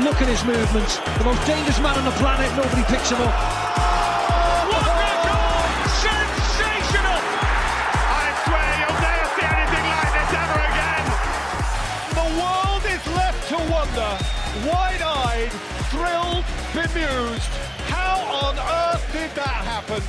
Look at his movements. The most dangerous man on the planet. Nobody picks him up. What a goal! Sensational! I swear you'll never see anything like this ever again. The world is left to wonder, wide-eyed, thrilled, bemused. How on earth did that happen?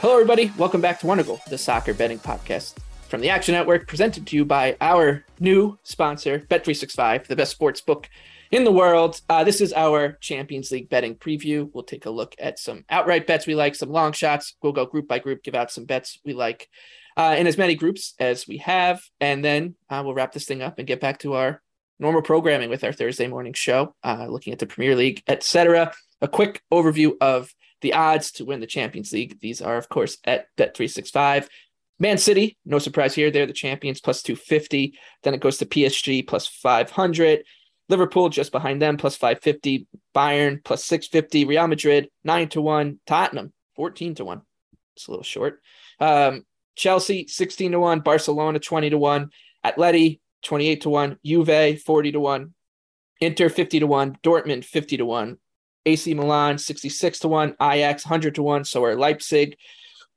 Hello, everybody. Welcome back to Wondergoal, the soccer betting podcast from the Action Network, presented to you by our new sponsor, Bet365, the best sports book in the world. Uh, this is our Champions League betting preview. We'll take a look at some outright bets we like, some long shots. We'll go group by group, give out some bets we like uh, in as many groups as we have. And then uh, we'll wrap this thing up and get back to our normal programming with our Thursday morning show, uh, looking at the Premier League, etc. A quick overview of the odds to win the Champions League. These are, of course, at Bet365. Man City, no surprise here. They're the champions, plus 250. Then it goes to PSG, plus 500. Liverpool just behind them, plus 550. Bayern, plus 650. Real Madrid, 9 to 1. Tottenham, 14 to 1. It's a little short. Um, Chelsea, 16 to 1. Barcelona, 20 to 1. Atleti, 28 to 1. Juve, 40 to 1. Inter, 50 to 1. Dortmund, 50 to 1. AC Milan, 66 to 1. Ajax, 100 to 1. So are Leipzig.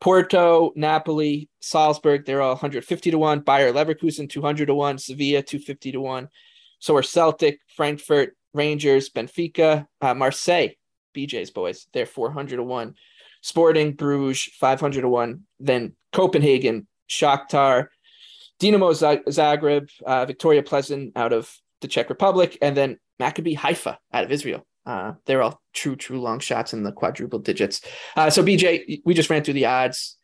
Porto, Napoli, Salzburg, they're all 150 to 1. Bayer Leverkusen, 200 to 1. Sevilla, 250 to 1. So we're Celtic, Frankfurt, Rangers, Benfica, uh, Marseille, BJ's boys, they're 400 to 1. Sporting, Bruges, 500 to 1. Then Copenhagen, Shakhtar, Dinamo Zagreb, uh, Viktoria Plzeň out of the Czech Republic, and then Maccabi Haifa out of Israel. Uh, they're all true, true long shots in the quadruple digits. Uh, so, BJ, we just ran through the odds.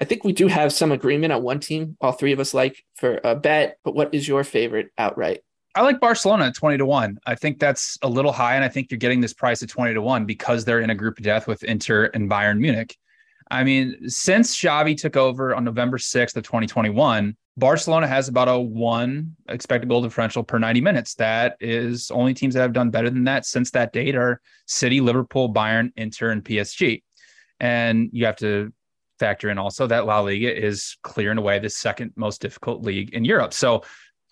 I think we do have some agreement on one team, all three of us like for a bet, but what is your favorite outright? I like Barcelona at 20 to 1. I think that's a little high. And I think you're getting this price at 20 to 1 because they're in a group of death with Inter and Bayern Munich. I mean, since Xavi took over on November 6th of 2021, Barcelona has about a one expected goal differential per 90 minutes. That is only teams that have done better than that since that date are City, Liverpool, Bayern, Inter, and PSG. And you have to factor in also that La Liga is clearing away the second most difficult league in Europe. So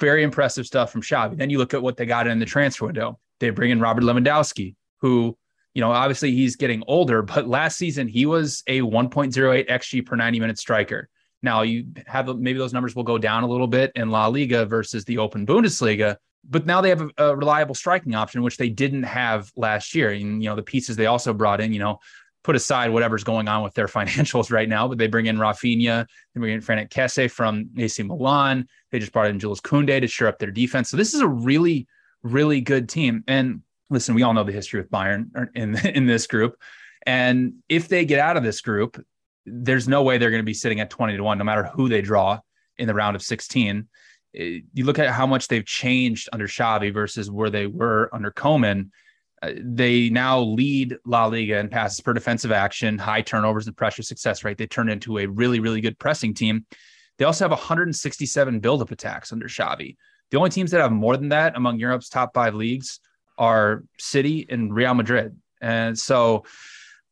very impressive stuff from Xavi. Then you look at what they got in the transfer window. They bring in Robert Lewandowski, who, you know, obviously he's getting older, but last season he was a 1.08 XG per 90 minute striker. Now you have maybe those numbers will go down a little bit in La Liga versus the Open Bundesliga, but now they have a, a beliable striking option, which they didn't have last year. And you know the pieces they also brought in, you know, put aside whatever's going on with their financials right now, but they bring in Rafinha, they bring in Franck Kessie from AC Milan. They just brought in Jules Koundé to shore up their defense. So this is a really, really good team. And listen, we all know the history with Bayern in in this group. And if they get out of this group, there's no way they're going to be sitting at 20 to 1 no matter who they draw in the round of 16 eh, you look at how much they've changed under Xavi versus where they were under Koeman. Uh, they now lead La Liga in passes per defensive action, high turnovers and pressure success rate. They turned into a really, really good pressing team. They also have 167 build-up attacks under Xavi. The only teams that have more than that among Europe's top five leagues are City and Real Madrid. And so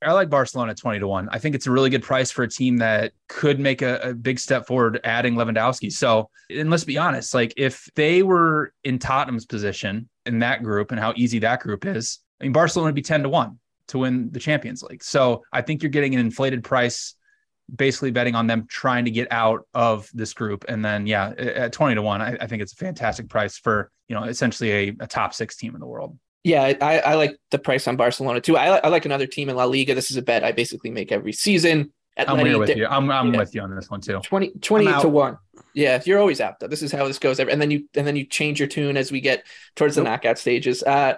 I like Barcelona 20 to 1. I think it's a really good price for a team that could make a, a, big step forward adding Lewandowski. So, and let's be honest, like if they were in Tottenham's position in that group and how easy that group is, I mean, Barcelona would be 10 to 1 to win the Champions League. So I think you're getting an inflated price, basically betting on them trying to get out of this group. And then, yeah, at 20 to 1, I, I think it's a fantastic price for, you know, essentially a, a top six team in the world. Yeah, I, I like the price on Barcelona too. I, I like another team in La Liga. This is a bet I basically make every season. I'm here with you. I'm, I'm yeah. with you on this one too. 20, 28 to one. Yeah, you're always out though. This is how this goes. And then you and then you change your tune as we get towards the nope. knockout stages. Uh,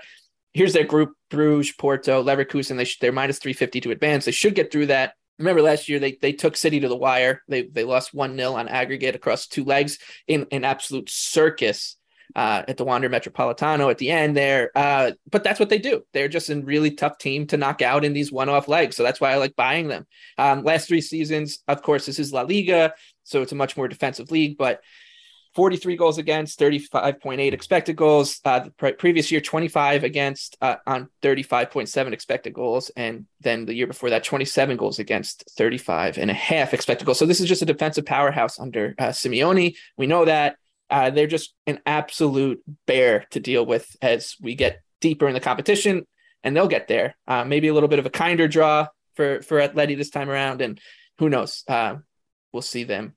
here's their group: Bruges, Porto, Leverkusen. They sh- they're minus 350 to advance. They should get through that. Remember last year they they took City to the wire. They they lost one 0 on aggregate across two legs in an absolute circus uh, at the Wanda Metropolitano at the end there. Uh, but that's what they do. They're just a really tough team to knock out in these one-off legs. So that's why I like buying them. Um, last three seasons, of course, this is La Liga, so it's a much more defensive league, but 43 goals against, 35.8 expected goals. Uh, the pre- previous year, 25 against uh, on 35.7 expected goals. And then the year before that, 27 goals against, 35 and a half expected goals. So this is just a defensive powerhouse under uh, Simeone. We know that. Uh, they're just an absolute bear to deal with as we get deeper in the competition, and they'll get there. Uh, maybe a little bit of a kinder draw for for Atleti this time around, and who knows? Uh, we'll see them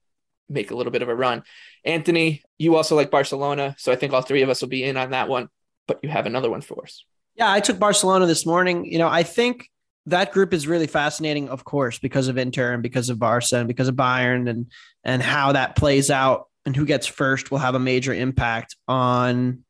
make a little bit of a run. Anthony, you also like Barcelona, so I think all three of us will be in on that one. But you have another one for us. Yeah, I took Barcelona this morning. You know, I think that group is really fascinating, of course, because of Inter and because of Barca and because of Bayern and and how that plays out and who gets first will have a major impact on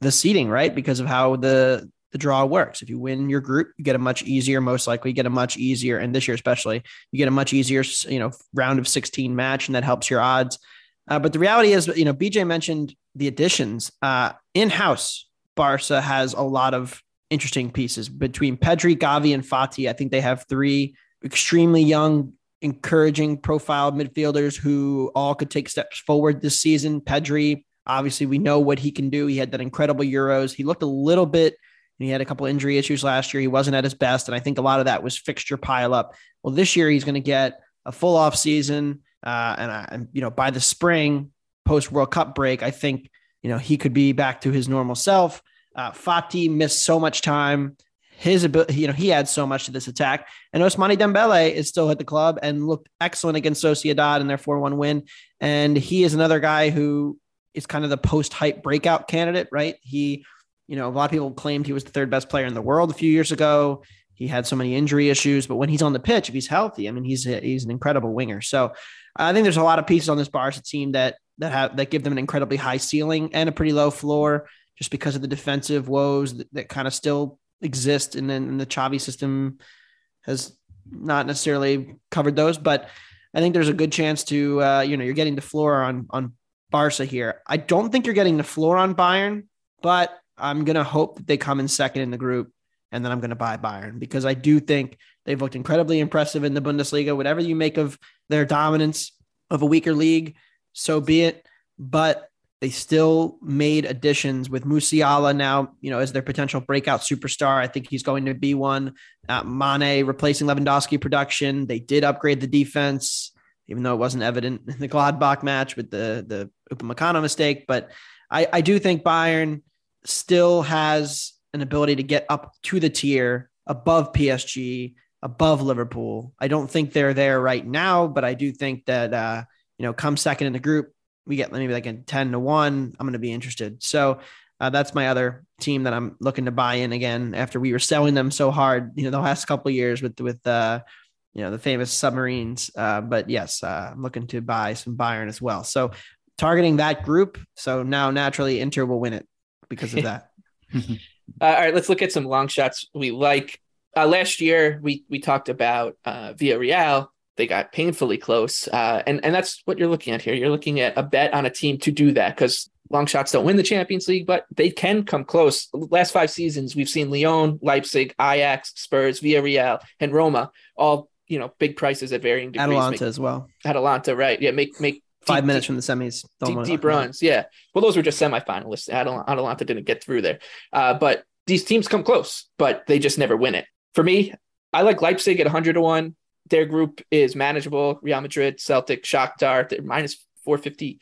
the seeding, right? Because of how the the draw works. If you win your group, you get a much easier, most likely get a much easier, and this year especially, you get a much easier, you know, round of 16 match, and that helps your odds. Uh, but the reality is, you know, BJ mentioned the additions. Uh, in house, Barca has a lot of interesting pieces between Pedri, Gavi, and Fati. I think they have three extremely young encouraging profile midfielders who all could take steps forward this season. Pedri, obviously, we know what he can do. He had that incredible Euros. He looked a little bit, he had a couple injury issues last year. He wasn't at his best. And I think a lot of that was fixture pile up. Well, this year he's going to get a full off season. Uh, and, I, you know, by the spring, post World Cup break, I think, you know, he could be back to his normal self. Uh, Fati missed so much time his ability, you know, he adds so much to this attack. And Ousmane Dembele is still at the club and looked excellent against Sociedad in their 4 1 win. And he is another guy who is kind of the post hype breakout candidate, right? He, you know, a lot of people claimed he was the third best player in the world a few years ago. He had so many injury issues, but when he's on the pitch, if he's healthy, I mean, he's a, he's an incredible winger. So I think there's a lot of pieces on this Barca team that that have that give them an incredibly high ceiling and a pretty low floor, just because of the defensive woes that, that kind of still exist, and then the Xavi system has not necessarily covered those. But I think there's a good chance to uh, you know you're getting the floor on on Barca here. I don't think you're getting the floor on Bayern, but I'm gonna hope that they come in second in the group, and then I'm gonna buy Bayern because I do think they've looked incredibly impressive in the Bundesliga. Whatever you make of their dominance of a weaker league, so be it. But they still made additions with Musiala now, you know, as their potential breakout superstar. I think he's going to be one. Uh, Mane replacing Lewandowski production. They did upgrade the defense, even though it wasn't evident in the Gladbach match with the the Upamecano mistake. But I, I do think Bayern still has an ability to get up to the tier above PSG, above Liverpool. I don't think they're there right now, but I do think that uh, you know, come second in the group, we get maybe like a 10 to 1, I'm going to be interested. So uh, that's my other team that I'm looking to buy in again after we were selling them so hard, you know, the last couple years with, with, uh, you know, the famous submarines. Uh, but yes, uh, I'm looking to buy some Bayern as well. So targeting that group. So now naturally Inter will win it because of that. Uh, all right, let's look at some long shots we like. Uh, last year, we we talked about uh, Villarreal they got painfully close. Uh, and, and that's what you're looking at here. You're looking at a bet on a team to do that because long shots don't win the Champions League, but they can come close. Last five seasons, we've seen Lyon, Leipzig, Ajax, Spurs, Villarreal, and Roma, all, you know, big prices at varying degrees. Atalanta make, as well. Atalanta, right. Yeah, make, make, Five deep, minutes deep, from the semis. Deep, deep runs. Yeah. Well, those were just semifinalists. Atalanta didn't get through there. Uh, but these teams come close, but they just never win it. For me, I like Leipzig at 100 to 1 their group is manageable. Real Madrid, Celtic, Shakhtar, they're minus 450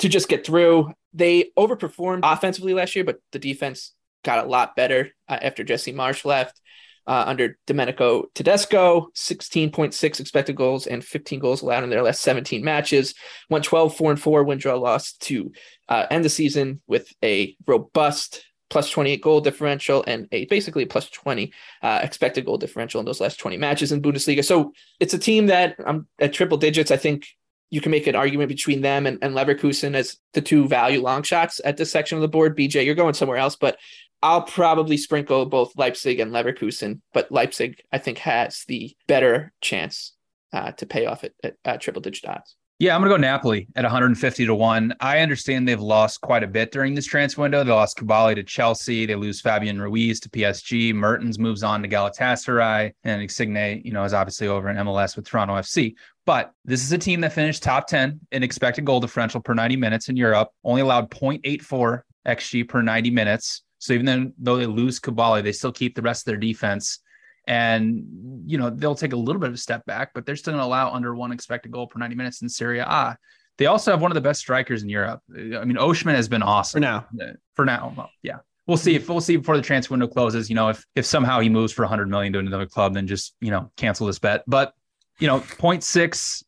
to just get through. They overperformed offensively last year, but the defense got a lot better uh, after Jesse Marsh left. Uh, under Domenico Tedesco, 16.6 expected goals and 15 goals allowed in their last 17 matches. Went 12, 4 and 4, win draw loss to uh, end the season with a robust plus 28 goal differential and a basically plus 20 uh, expected goal differential in those last 20 matches in Bundesliga. So it's a team that I'm um, at triple digits. I think you can make an argument between them and, and Leverkusen as the two value long shots at this section of the board. BJ, you're going somewhere else, but I'll probably sprinkle both Leipzig and Leverkusen. But Leipzig, I think, has the better chance uh, to pay off at, at, triple digit odds. Yeah, I'm going to go Napoli at 150 to 1. I understand they've lost quite a bit during this transfer window. They lost Koulibaly to Chelsea. They lose Fabian Ruiz to PSG. Mertens moves on to Galatasaray. And Insigne, you know, is obviously over in MLS with Toronto FC. But this is a team that finished top 10 in expected goal differential per 90 minutes in Europe, only allowed 0.84 XG per 90 minutes. So even though they lose Koulibaly, they still keep the rest of their defense and you know they'll take a little bit of a step back, but they're still going to allow under one expected goal per 90 minutes in Serie A. They also have one of the best strikers in Europe. I mean, Osimhen has been awesome for now. For now, well, yeah. We'll see if we'll see before the transfer window closes. You know, if if somehow he moves for 100 million to another club, then just you know cancel this bet. But you know, 0.6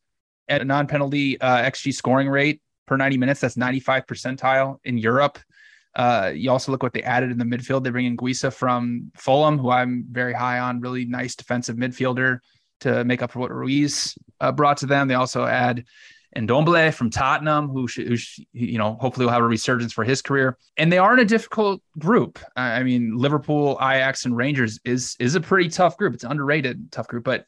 at a non-penalty uh, xG scoring rate per 90 minutes. That's 95 percentile in Europe. Uh, you also look what they added in the midfield. They bring in Guisa from Fulham, who I'm very high on, really nice defensive midfielder to make up for what Ruiz uh, brought to them. They also add Ndombele from Tottenham, who, who you know, hopefully will have a resurgence for his career. And they are in a difficult group. I mean, Liverpool, Ajax, and Rangers is is a pretty tough group. It's underrated tough group, but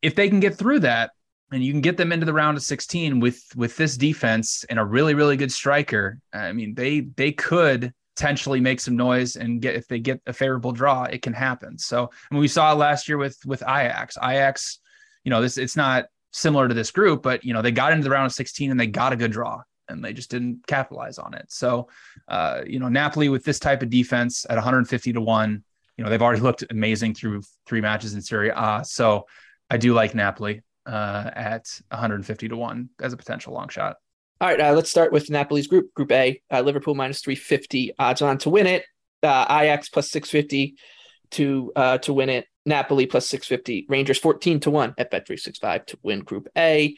if they can get through that, and you can get them into the round of 16 with with this defense and a really really good striker. I mean they they could potentially make some noise and get if they get a favorable draw it can happen. So I mean, we saw last year with with ajax. Ajax you know this it's not similar to this group but you know they got into the round of 16 and they got a good draw and they just didn't capitalize on it. So uh, you know napoli with this type of defense at 150 to 1 you know they've already looked amazing through three matches in Serie A. So I do like Napoli uh, at 150 to 1 as a potential long shot. All right, uh, let's start with Napoli's group, Group A. Uh, Liverpool minus 350 odds on to win it. Uh, Ajax plus 650 to uh, to win it. Napoli plus 650. Rangers 14 to 1 at Bet365 to win Group A.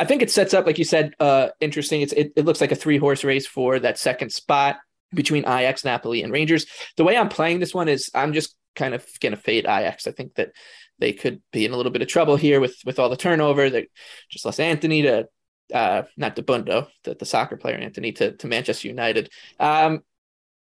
I think it sets up, like you said, uh, interesting. It's it, it looks like a three horse race for that second spot between Ajax, Napoli, and Rangers. The way I'm playing this one is I'm just kind of going to fade Ajax. I think that they could be in a little bit of trouble here with with all the turnover. They just lost Anthony to uh, not Dabbundo, the, the soccer player Antony to to Manchester United. Um,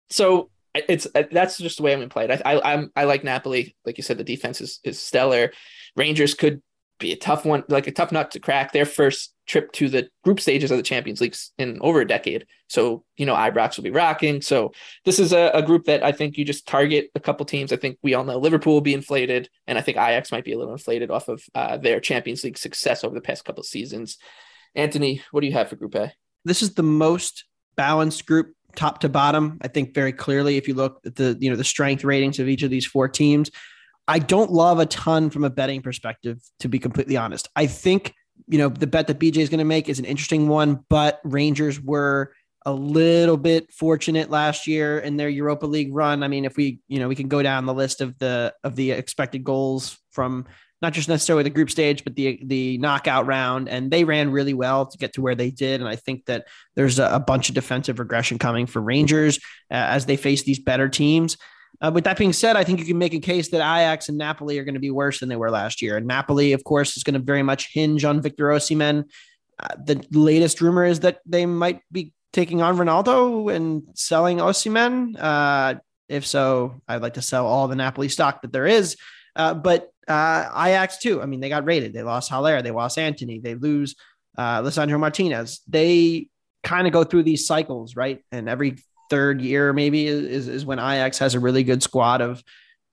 so it's that's just the way I'm going to play it. I, I I'm I like Napoli, like you said, the defense is is stellar. Rangers could be a tough one, like a tough nut to crack. Their first trip to the group stages of the Champions League in over a decade. So, you know, Ibrox will be rocking. So this is a, a, group that I think you just target a couple teams. I think we all know Liverpool will be inflated, and I think Ajax might be a little inflated off of uh, their Champions League success over the past couple seasons. Anthony, what do you have for Group A? This is the most balanced group top to bottom. I think very clearly, if you look at the, you know, the strength ratings of each of these four teams, I don't love a ton from a betting perspective, to be completely honest. I think, you know, the bet that BJ is going to make is an interesting one, but Rangers were a little bit fortunate last year in their Europa League run. I mean, if we, you know, we can go down the list of the of the expected goals from not just necessarily the group stage, but the the knockout round, and they ran really well to get to where they did. And I think that there's a, a bunch of defensive regression coming for Rangers uh, as they face these better teams. Uh, with that being said, I think you can make a case that Ajax and Napoli are going to be worse than they were last year. And Napoli, of course, is going to very much hinge on Victor Osimhen. Uh, the latest rumor is that they might be taking on Ronaldo and selling Osimhen. Uh, if so, I'd like to sell all the Napoli stock that there is. Uh, but uh, Ajax too. I mean, they got rated. They lost Haller. They lost Antony. They lose uh, Lisandro Martinez. They kind of go through these cycles, right? And every third year maybe is, is when Ajax has a really good squad of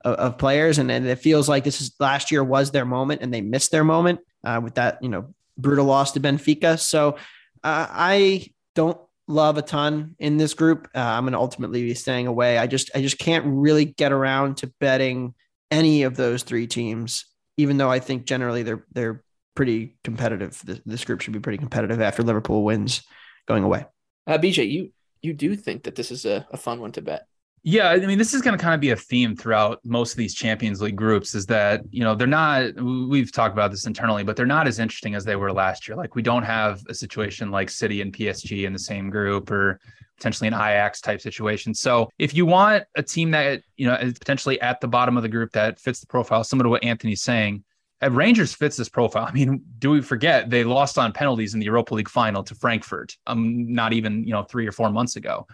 of, of players, and, and it feels like this is last year was their moment, and they missed their moment uh, with that you know brutal loss to Benfica. So uh, I don't love a ton in this group. Uh, I'm going to ultimately be staying away. I just I just can't really get around to betting any of those three teams, even though I think generally they're they're pretty competitive. This, this group should be pretty competitive after Liverpool wins going away. Uh, BJ, you you do think that this is a, a fun one to bet. Yeah, I mean, this is going to kind of be a theme throughout most of these Champions League groups. Is that you know they're not. We've talked about this internally, but they're not as interesting as they were last year. Like we don't have a situation like City and PSG in the same group, or potentially an Ajax type situation. So if you want a team that you know is potentially at the bottom of the group that fits the profile, similar to what Anthony's saying, Rangers fits this profile. I mean, do we forget they lost on penalties in the Europa League final to Frankfurt? Um, not even you know three or four months ago.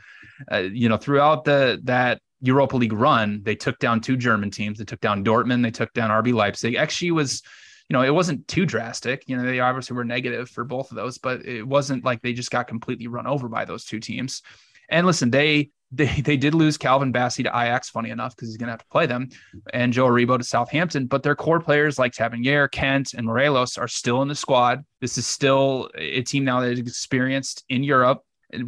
Uh, you know, throughout the that Europa League run, they took down two German teams. They took down Dortmund. They took down RB Leipzig. XG was, you know, it wasn't too drastic. You know, they obviously were negative for both of those, but it wasn't like they just got completely run over by those two teams. And listen, they they they did lose Calvin Bassey to Ajax, funny enough, because he's going to have to play them, and Joe Aribo to Southampton. But their core players like Tavernier, Kent, and Morelos are still in the squad. This is still a team now that is experienced in Europe,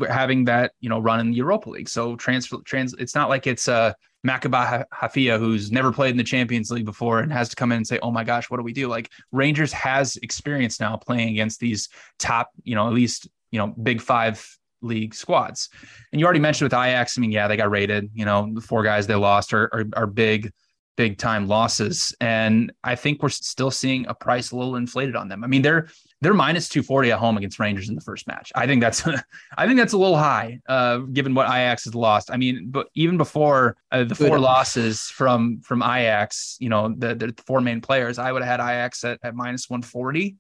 having that you know run in the Europa League. So transfer trans, it's not like it's uh, a Maccabi Haifa who's never played in the Champions League before and has to come in and say, "Oh my gosh, what do we do?" Like Rangers has experience now playing against these top, you know, at least you know, big five league squads. And you already mentioned with Ajax, I mean, yeah, they got rated. You know, the four guys they lost are, are, are big, big time losses. And I think we're still seeing a price a little inflated on them. I mean, they're they're minus 240 at home against Rangers in the first match. I think that's I think that's a little high, uh, given what Ajax has lost. I mean, but even before uh, the four losses from from Ajax, you know, the, the four main players, I would have had Ajax at, at minus 140.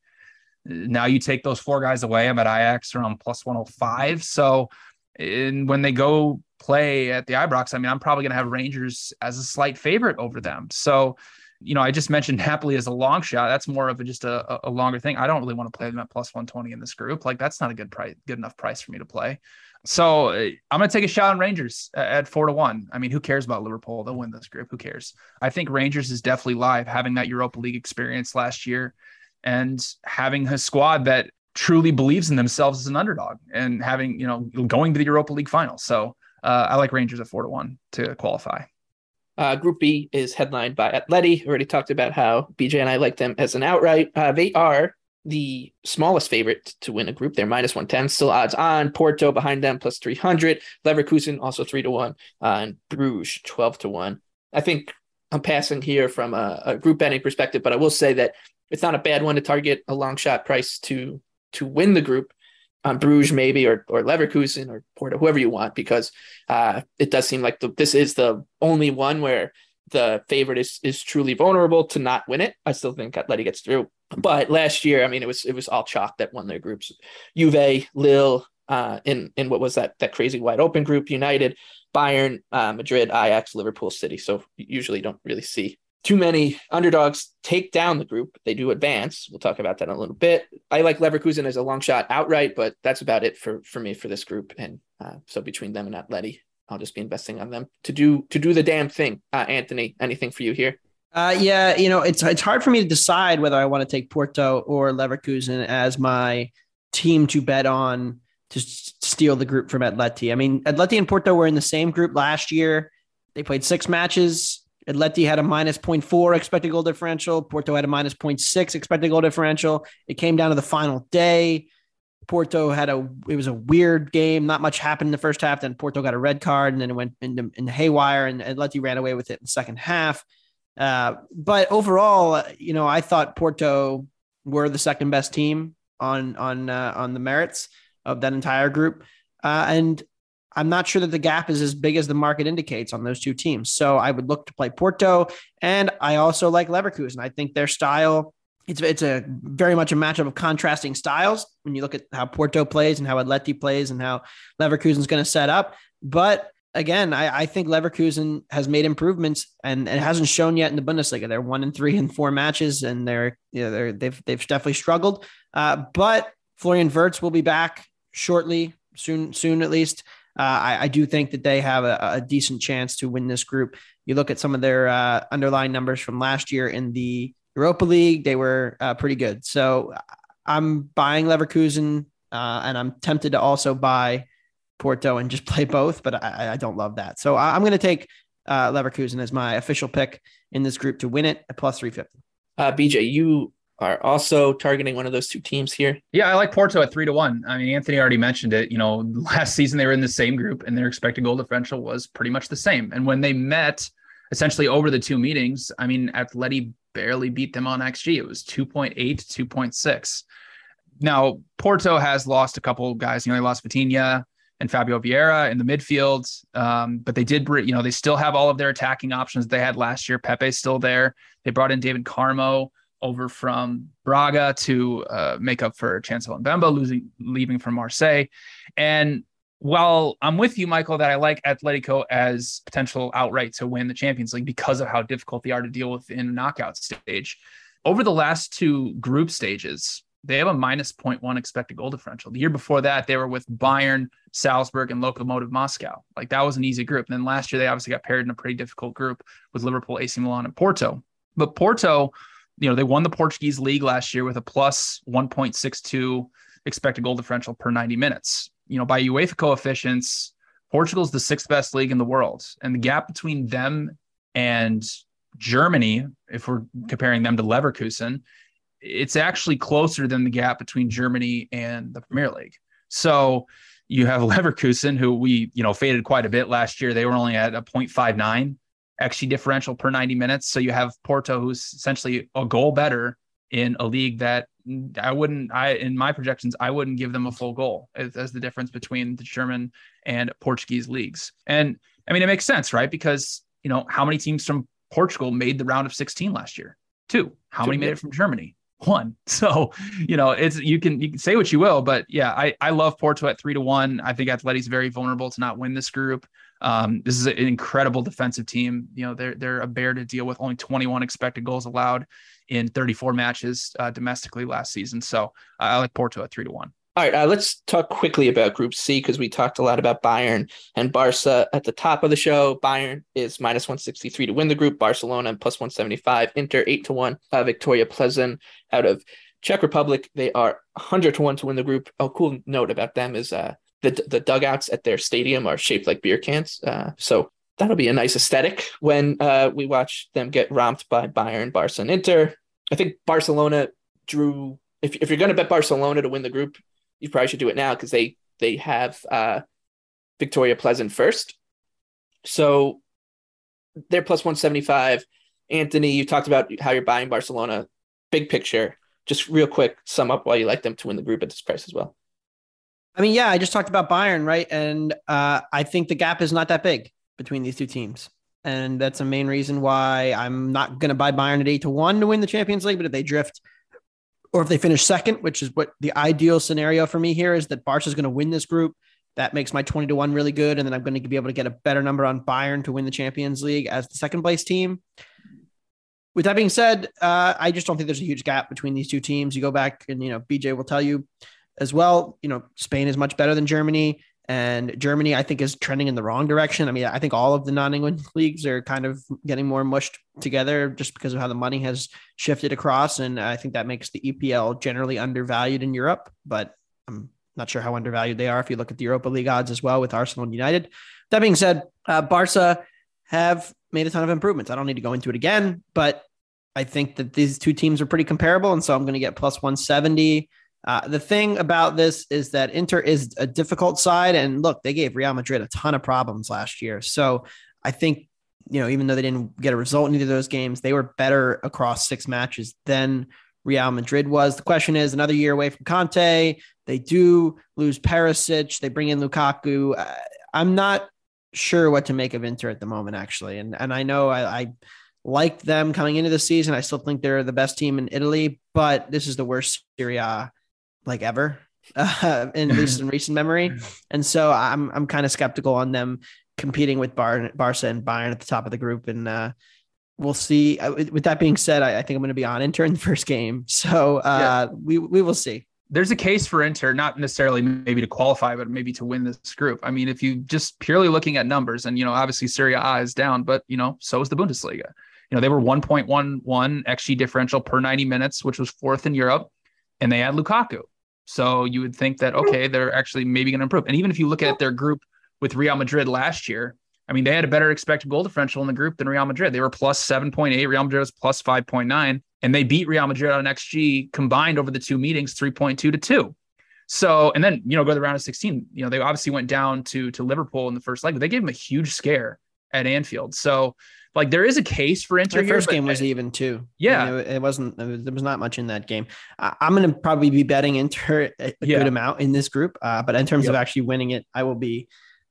Now you take those four guys away. I'm at Ajax around plus 105. So when they go play at the Ibrox, I mean, I'm probably going to have Rangers as a slight favorite over them. So, you know, I just mentioned Napoli as a long shot. That's more of a, just a, a longer thing. I don't really want to play them at plus 120 in this group. Like that's not a good price, good enough price for me to play. So I'm going to take a shot on Rangers at four to one. I mean, who cares about Liverpool? They'll win this group. Who cares? I think Rangers is definitely live, having that Europa League experience last year and having a squad that truly believes in themselves as an underdog and having, you know, going to the Europa League final. So uh, I like Rangers at four to one to qualify. Uh, Group B is headlined by Atleti. Already talked about how BJ and I like them as an outright. Uh, they are the smallest favorite to win a group. They're minus 110, still odds on. Porto behind them plus 300. Leverkusen also 3 to 1. Uh, and Bruges 12 to 1. I think I'm passing here from a, a group betting perspective, but I will say that it's not a bad one to target a long shot price to to win the group on Bruges maybe or or Leverkusen or Porto, whoever you want, because uh, it does seem like the, this is the only one where the favorite is is truly vulnerable to not win it. I still think Atleti gets through, but last year, I mean, it was it was all chalk that won their groups. Juve, Lille, uh, in in what was that that crazy wide open group, United, Bayern, uh, Madrid, Ajax, Liverpool, City. So usually don't really see too many underdogs take down the group. They do advance. We'll talk about that in a little bit. I like Leverkusen as a long shot outright, but that's about it for for me for this group. And uh, so between them and Atleti, I'll just be investing on them to do to do the damn thing. Uh, Anthony, anything for you here? Uh, yeah, you know it's it's hard for me to decide whether I want to take Porto or Leverkusen as my team to bet on to steal the group from Atleti. I mean, Atleti and Porto were in the same group last year. They played six matches Atleti had a minus 0.4 expected goal differential. Porto had a minus 0.6 expected goal differential. It came down to the final day. Porto had a it was a weird game. Not much happened in the first half. Then Porto got a red card, and then it went into, into haywire, and Atleti ran away with it in the second half. Uh, but overall, you know, I thought Porto were the second best team on on uh, on the merits of that entire group, uh, and I'm not sure that the gap is as big as the market indicates on those two teams. So I would look to play Porto, and I also like Leverkusen. I think their style it's it's a very much a matchup of contrasting styles when you look at how Porto plays and how Atleti plays and how Leverkusen is going to set up. But again, I, I, think Leverkusen has made improvements and it hasn't shown yet in the Bundesliga. They're one and three in four matches, and they're you know they're they've they've definitely struggled. Uh, but Florian Wirtz will be back shortly, soon soon at least. Uh, I, I, do think that they have a, a, decent chance to win this group. You look at some of their uh, underlying numbers from last year in the Europa League; they were uh, pretty good. So I'm buying Leverkusen, uh, and I'm tempted to also buy Porto and just play both, but I, I don't love that. So I, am going to take uh, Leverkusen as my official pick in this group to win it at plus 350. Uh, BJ, you are also targeting one of those two teams here. Yeah, I like Porto at three to one. I mean, Anthony already mentioned it. You know, last season they were in the same group and their expected goal differential was pretty much the same. And when they met essentially over the two meetings, I mean, Atleti barely beat them on XG. It was 2.8 to 2.6. Now, Porto has lost a couple guys. You know, they lost Vitinha and Fabio Vieira in the midfield. Um, but they did, you know, they still have all of their attacking options they had last year. Pepe's still there. They brought in David Carmo over from Braga to uh, make up for Chancel Mbemba losing leaving from Marseille. And while I'm with you, Michael, that I like Atletico as potential outright to win the Champions League because of how difficult they are to deal with in knockout stage, over the last two group stages, they have a minus 0.1 expected goal differential. The year before that, they were with Bayern, Salzburg, and Lokomotiv Moscow. Like that was an easy group. And then last year, they obviously got paired in a pretty difficult group with Liverpool, AC Milan, and Porto. But Porto, you know, they won the Portuguese league last year with a plus 1.62 expected goal differential per 90 minutes. You know, by UEFA coefficients, Portugal's the sixth best league in the world. And the gap between them and Germany, if we're comparing them to Leverkusen, it's actually closer than the gap between Germany and the Premier League. So you have Leverkusen, who we, you know, faded quite a bit last year. They were only at a 0.59 XG differential per 90 minutes. So you have Porto, who's essentially a goal better in a league that I wouldn't, I in my projections, I wouldn't give them a full goal as, as the difference between the German and Portuguese leagues. And I mean, it makes sense, right? Because you know how many teams from Portugal made the round of 16 last year? Two. How Two, many made it from Germany? One. So, you know, it's you can you can say what you will, but yeah, I I love Porto at three to one. I think Atleti's very vulnerable to not win this group. Um, this is an incredible defensive team. You know, they're they're a bear to deal with. Only 21 expected goals allowed in 34 matches uh, domestically last season. So uh, I like Porto at three to one. All right, uh, let's talk quickly about Group C because we talked a lot about Bayern and Barca at the top of the show. Bayern is minus 163 to win the group, Barcelona plus 175, Inter 8 to 1, uh, Viktoria Plzeň out of Czech Republic. They are 100 to 1 to win the group. A cool note about them is uh, the, the dugouts at their stadium are shaped like beer cans. Uh, so that'll be a nice aesthetic when uh, we watch them get romped by Bayern, Barca, and Inter. I think Barcelona drew. If, if you're going to bet Barcelona to win the group, you probably should do it now because they they have uh, Viktoria Plzeň first. So they're plus 175. Anthony, you talked about how you're buying Barcelona. Big picture, just real quick, sum up why you like them to win the group at this price as well. I mean, yeah, I just talked about Bayern, right? And uh, I think the gap is not that big between these two teams. And that's a main reason why I'm not going to buy Bayern at eight to one to win the Champions League. But if they drift or if they finish second, which is what the ideal scenario for me here is that Barca is going to win this group. That makes my 20 to 1 really good. And then I'm going to be able to get a better number on Bayern to win the Champions League as the second place team. With that being said, uh, I just don't think there's a huge gap between these two teams. You go back and, you know, BJ will tell you as well, you know, Spain is much better than Germany. And Germany, I think, is trending in the wrong direction. I mean, I think all of the non England leagues are kind of getting more mushed together just because of how the money has shifted across. And I think that makes the EPL generally undervalued in Europe, but I'm not sure how undervalued they are if you look at the Europa League odds as well with Arsenal and United. That being said, uh, Barca have made a ton of improvements. I don't need to go into it again, but I think that these two teams are pretty comparable. And so I'm going to get plus 170. Uh, the thing about this is that Inter is a difficult side, and look, they gave Real Madrid a ton of problems last year. So I think you know, even though they didn't get a result in either of those games, they were better across six matches than Real Madrid was. The question is, another year away from Conte, they do lose Perisic, they bring in Lukaku. Uh, I'm not sure what to make of Inter at the moment, actually, and and I know I, I liked them coming into the season. I still think they're the best team in Italy, but this is the worst Serie A like ever, uh, in at least in recent memory. And so I'm I'm kind of skeptical on them competing with Bar- Barca and Bayern at the top of the group. And uh, we'll see. Uh, with that being said, I, I think I'm going to be on Inter in the first game. So uh, yeah. we we will see. There's a case for Inter, not necessarily maybe to qualify, but maybe to win this group. I mean, if you just purely looking at numbers, and you know, obviously Serie A is down, but you know, so is the Bundesliga. You know, they were 1.11 xG differential per 90 minutes, which was fourth in Europe, and they had Lukaku. So you would think that okay, they're actually maybe going to improve. And even if you look at their group with Real Madrid last year, I mean, they had a better expected goal differential in the group than Real Madrid. They were plus 7.8. Real Madrid was plus 5.9. And they beat Real Madrid on XG combined over the two meetings, 3.2 to 2. So, and then, you know, go to the round of 16. You know, they obviously went down to to Liverpool in the first leg, but they gave them a huge scare at Anfield. So, like there is a case for Inter. The first game was even too. Yeah, you know, it wasn't. It was, there was not much in that game. I, am going to probably be betting Inter a, a yeah. good amount in this group, uh, but in terms yep. of actually winning it, I will be,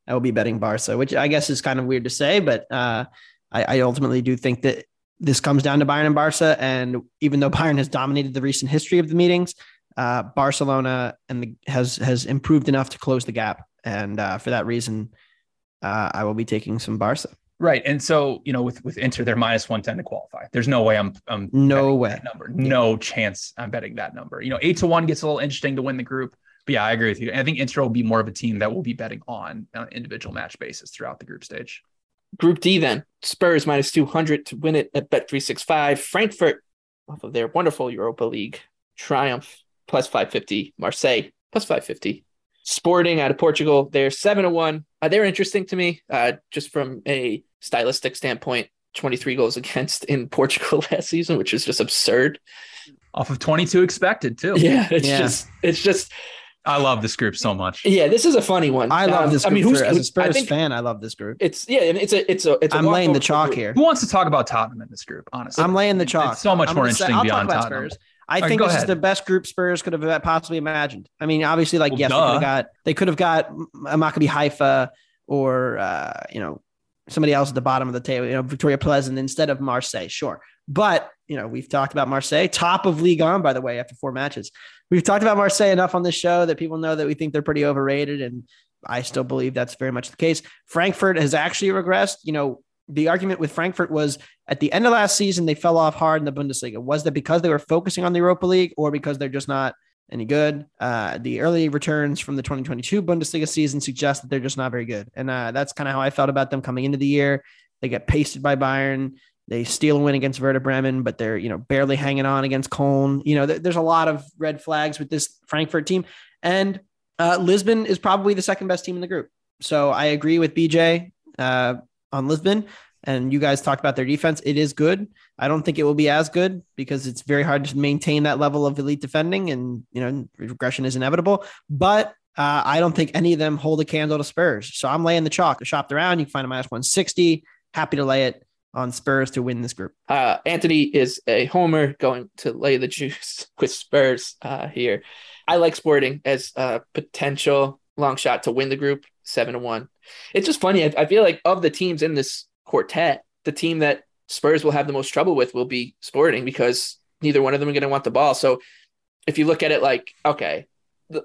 I will be betting Barca, which I guess is kind of weird to say, but uh, I, I ultimately do think that this comes down to Bayern and Barca, and even though Bayern has dominated the recent history of the meetings, uh, Barcelona and the, has has improved enough to close the gap, and uh, for that reason, uh, I will be taking some Barca. Right. And so, you know, with with Inter, they're minus 110 to qualify. There's no way I'm, I'm no way number. No chance I'm betting that number. You know, eight to one gets a little interesting to win the group. But yeah, I agree with you. I think Inter will be more of a team that will be betting on an individual match basis throughout the group stage. Group D then Spurs minus 200 to win it at Bet365. Frankfurt off of their wonderful Europa League triumph plus 550. Marseille plus 550. Sporting out of Portugal, they're 7 to 1. Uh, they're interesting to me uh, just from a stylistic standpoint. 23 goals against in Portugal last season, which is just absurd. Off of 22 expected, too. Yeah, it's yeah. just, it's just, I love this group so much. Yeah, this is a funny one. I love um, this. I mean, who's for, as a Spurs think, fan? I love this group. It's yeah, it's a it's a it's. A I'm laying the chalk group. here. Who wants to talk about Tottenham in this group? Honestly, I'm laying the chalk. It's so much I'm more interesting say, beyond Tottenham. Spurs. I think this ahead. is the best group Spurs could have possibly imagined. I mean, obviously, like well, yes, duh. they could have got they could have got a Maccabi Haifa or uh, you know somebody else at the bottom of the table, you know, Viktoria Plzeň instead of Marseille, sure. But you know, we've talked about Marseille, top of Ligue 1 by the way, after four matches. We've talked about Marseille enough on this show that people know that we think they're pretty overrated, and I still believe that's very much the case. Frankfurt has actually regressed. You know, the argument with Frankfurt was at the end of last season they fell off hard in the Bundesliga. Was that because they were focusing on the Europa League, or because they're just not any good? Uh, the early returns from the 2022 Bundesliga season suggest that they're just not very good, and uh, that's kind of how I felt about them coming into the year. They get pasted by Bayern. They steal a win against Werder Bremen, but they're you know barely hanging on against Köln. You know, th- there's a lot of red flags with this Frankfurt team, and uh, Lisbon is probably the second best team in the group. So I agree with BJ uh, on Lisbon. And you guys talked about their defense. It is good. I don't think it will be as good because it's very hard to maintain that level of elite defending, and you know regression is inevitable. But uh, I don't think any of them hold a candle to Spurs. So I'm laying the chalk. Shopped around. You can find a minus 160. Happy to lay it on Spurs to win this group. Uh, Anthony is a homer going to lay the juice with Spurs uh, here. I like Sporting as a potential long shot to win the group, seven to one. It's just funny. I, I feel like of the teams in this quartet, the team that Spurs will have the most trouble with will be Sporting because neither one of them are going to want the ball. So if you look at it like, okay,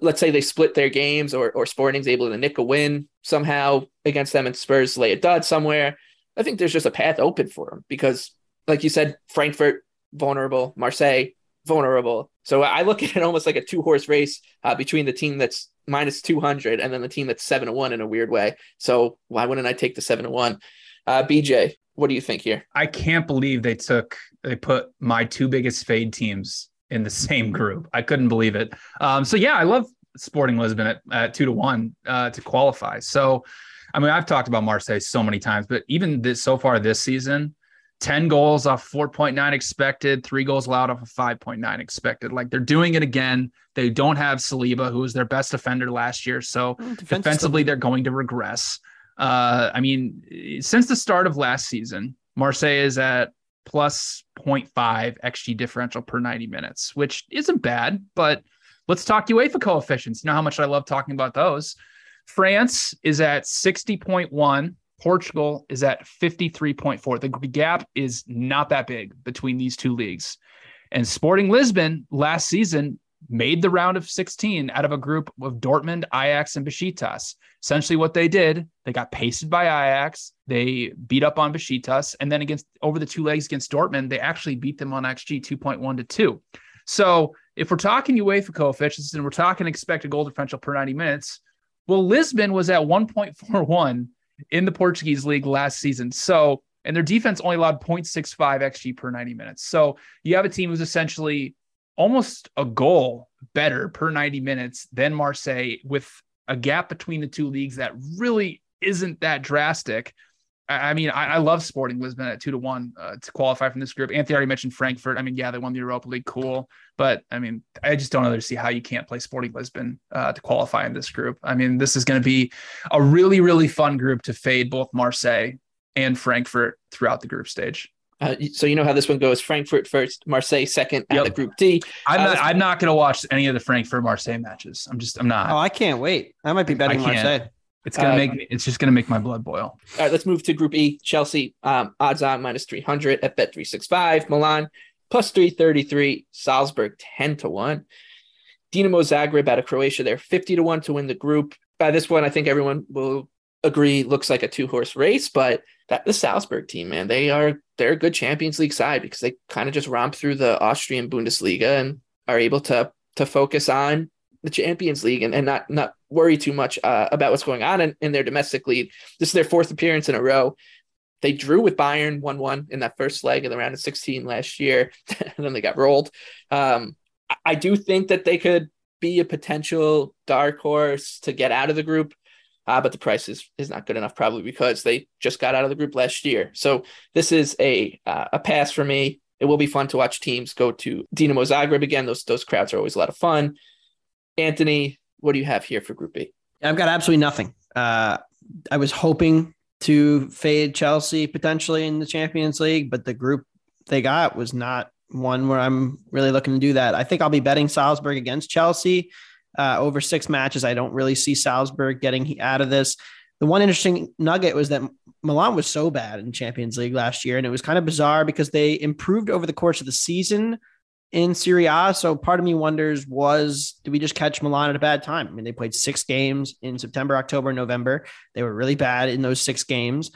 let's say they split their games or, or Sporting's able to nick a win somehow against them and Spurs lay a dud somewhere I think there's just a path open for them because, like you said, Frankfurt vulnerable, Marseille vulnerable. So I look at it almost like a two horse race uh, between the team that's minus 200 and then the team that's seven to one in a weird way. So why wouldn't I take the seven to one? Uh, BJ, what do you think here? I can't believe they took, they put my two biggest fade teams in the same group. I couldn't believe it. Um, so yeah, I love Sporting Lisbon at, at two to one uh, to qualify. So I mean, I've talked about Marseille so many times, but even this so far this season, 10 goals off 4.9 expected, three goals allowed off of 5.9 expected. Like they're doing it again. They don't have Saliba, who was their best defender last year. So defensively, they're going to regress. Uh, I mean, since the start of last season, Marseille is at plus 0.5 XG differential per 90 minutes, which isn't bad, but let's talk UEFA coefficients. You know how much I love talking about those. France is at 60.1. Portugal is at 53.4. The gap is not that big between these two leagues. And Sporting Lisbon last season made the round of 16 out of a group of Dortmund, Ajax, and Besiktas. Essentially, what they did, they got pasted by Ajax, they beat up on Besiktas, and then against over the two legs against Dortmund, they actually beat them on XG 2.1 to 2. So if we're talking UEFA coefficients and we're talking expected goal differential per 90 minutes, well, Lisbon was at 1.41 in the Portuguese league last season. So, and their defense only allowed 0.65 XG per 90 minutes. So you have a team who's essentially almost a goal better per 90 minutes than Marseille with a gap between the two leagues that really isn't that drastic. I mean, I, I, love Sporting Lisbon at two to one uh, to qualify from this group. Anthony already mentioned Frankfurt. I mean, yeah, they won the Europa League, cool, but I mean, I just don't really see how you can't play Sporting Lisbon uh, to qualify in this group. I mean, this is going to be a really, really fun group to fade both Marseille and Frankfurt throughout the group stage. Uh, so you know how this one goes: Frankfurt first, Marseille second at yep. the Group D. I'm not. I'm not going to watch any of the Frankfurt Marseille matches. I'm just. I'm not. Oh, I can't wait. I might be betting Marseille. It's gonna uh, make me, it's just gonna make my blood boil. All right, let's move to Group E. Chelsea, um, odds on minus three hundred at bet three six five. Milan plus three thirty three. Salzburg ten to one. Dinamo Zagreb out of Croatia, they're fifty to one to win the group. By this one, I think everyone will agree looks like a two horse race, but that the Salzburg team, man, they are they're a good Champions League side because they kind of just romp through the Austrian Bundesliga and are able to to focus on the Champions League and, and not not worry too much uh, about what's going on in, in their domestic league. This is their fourth appearance in a row. They drew with Bayern 1 1 in that first leg of the round of 16 last year, and then they got rolled. Um, I do think that they could be a potential dark horse to get out of the group. Uh, but the price is, is not good enough, probably because they just got out of the group last year. So this is a uh, a pass for me. It will be fun to watch teams go to Dinamo Zagreb again. Those those crowds are always a lot of fun. Anthony, what do you have here for Group B? I've got absolutely nothing. Uh, I was hoping to fade Chelsea potentially in the Champions League, but the group they got was not one where I'm really looking to do that. I think I'll be betting Salzburg against Chelsea uh, over six matches. I don't really see Salzburg getting out of this. The one interesting nugget was that Milan was so bad in Champions League last year, and it was kind of bizarre because they improved over the course of the season in Serie A. So part of me wonders was did we just catch Milan at a bad time? I mean, they played six games in September, October, November. They were really bad in those six games.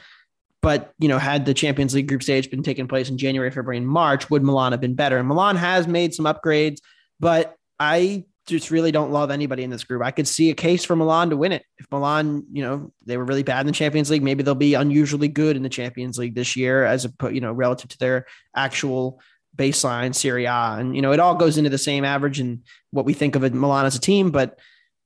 But you know, had the Champions League group stage been taking place in January, February, and March, would Milan have been better? And Milan has made some upgrades, but I just really don't love anybody in this group. I could see a case for Milan to win it. If Milan, you know, they were really bad in the Champions League, maybe they'll be unusually good in the Champions League this year, as a you know, relative to their actual baseline Serie A. And you know, it all goes into the same average and what we think of Milan as a team. But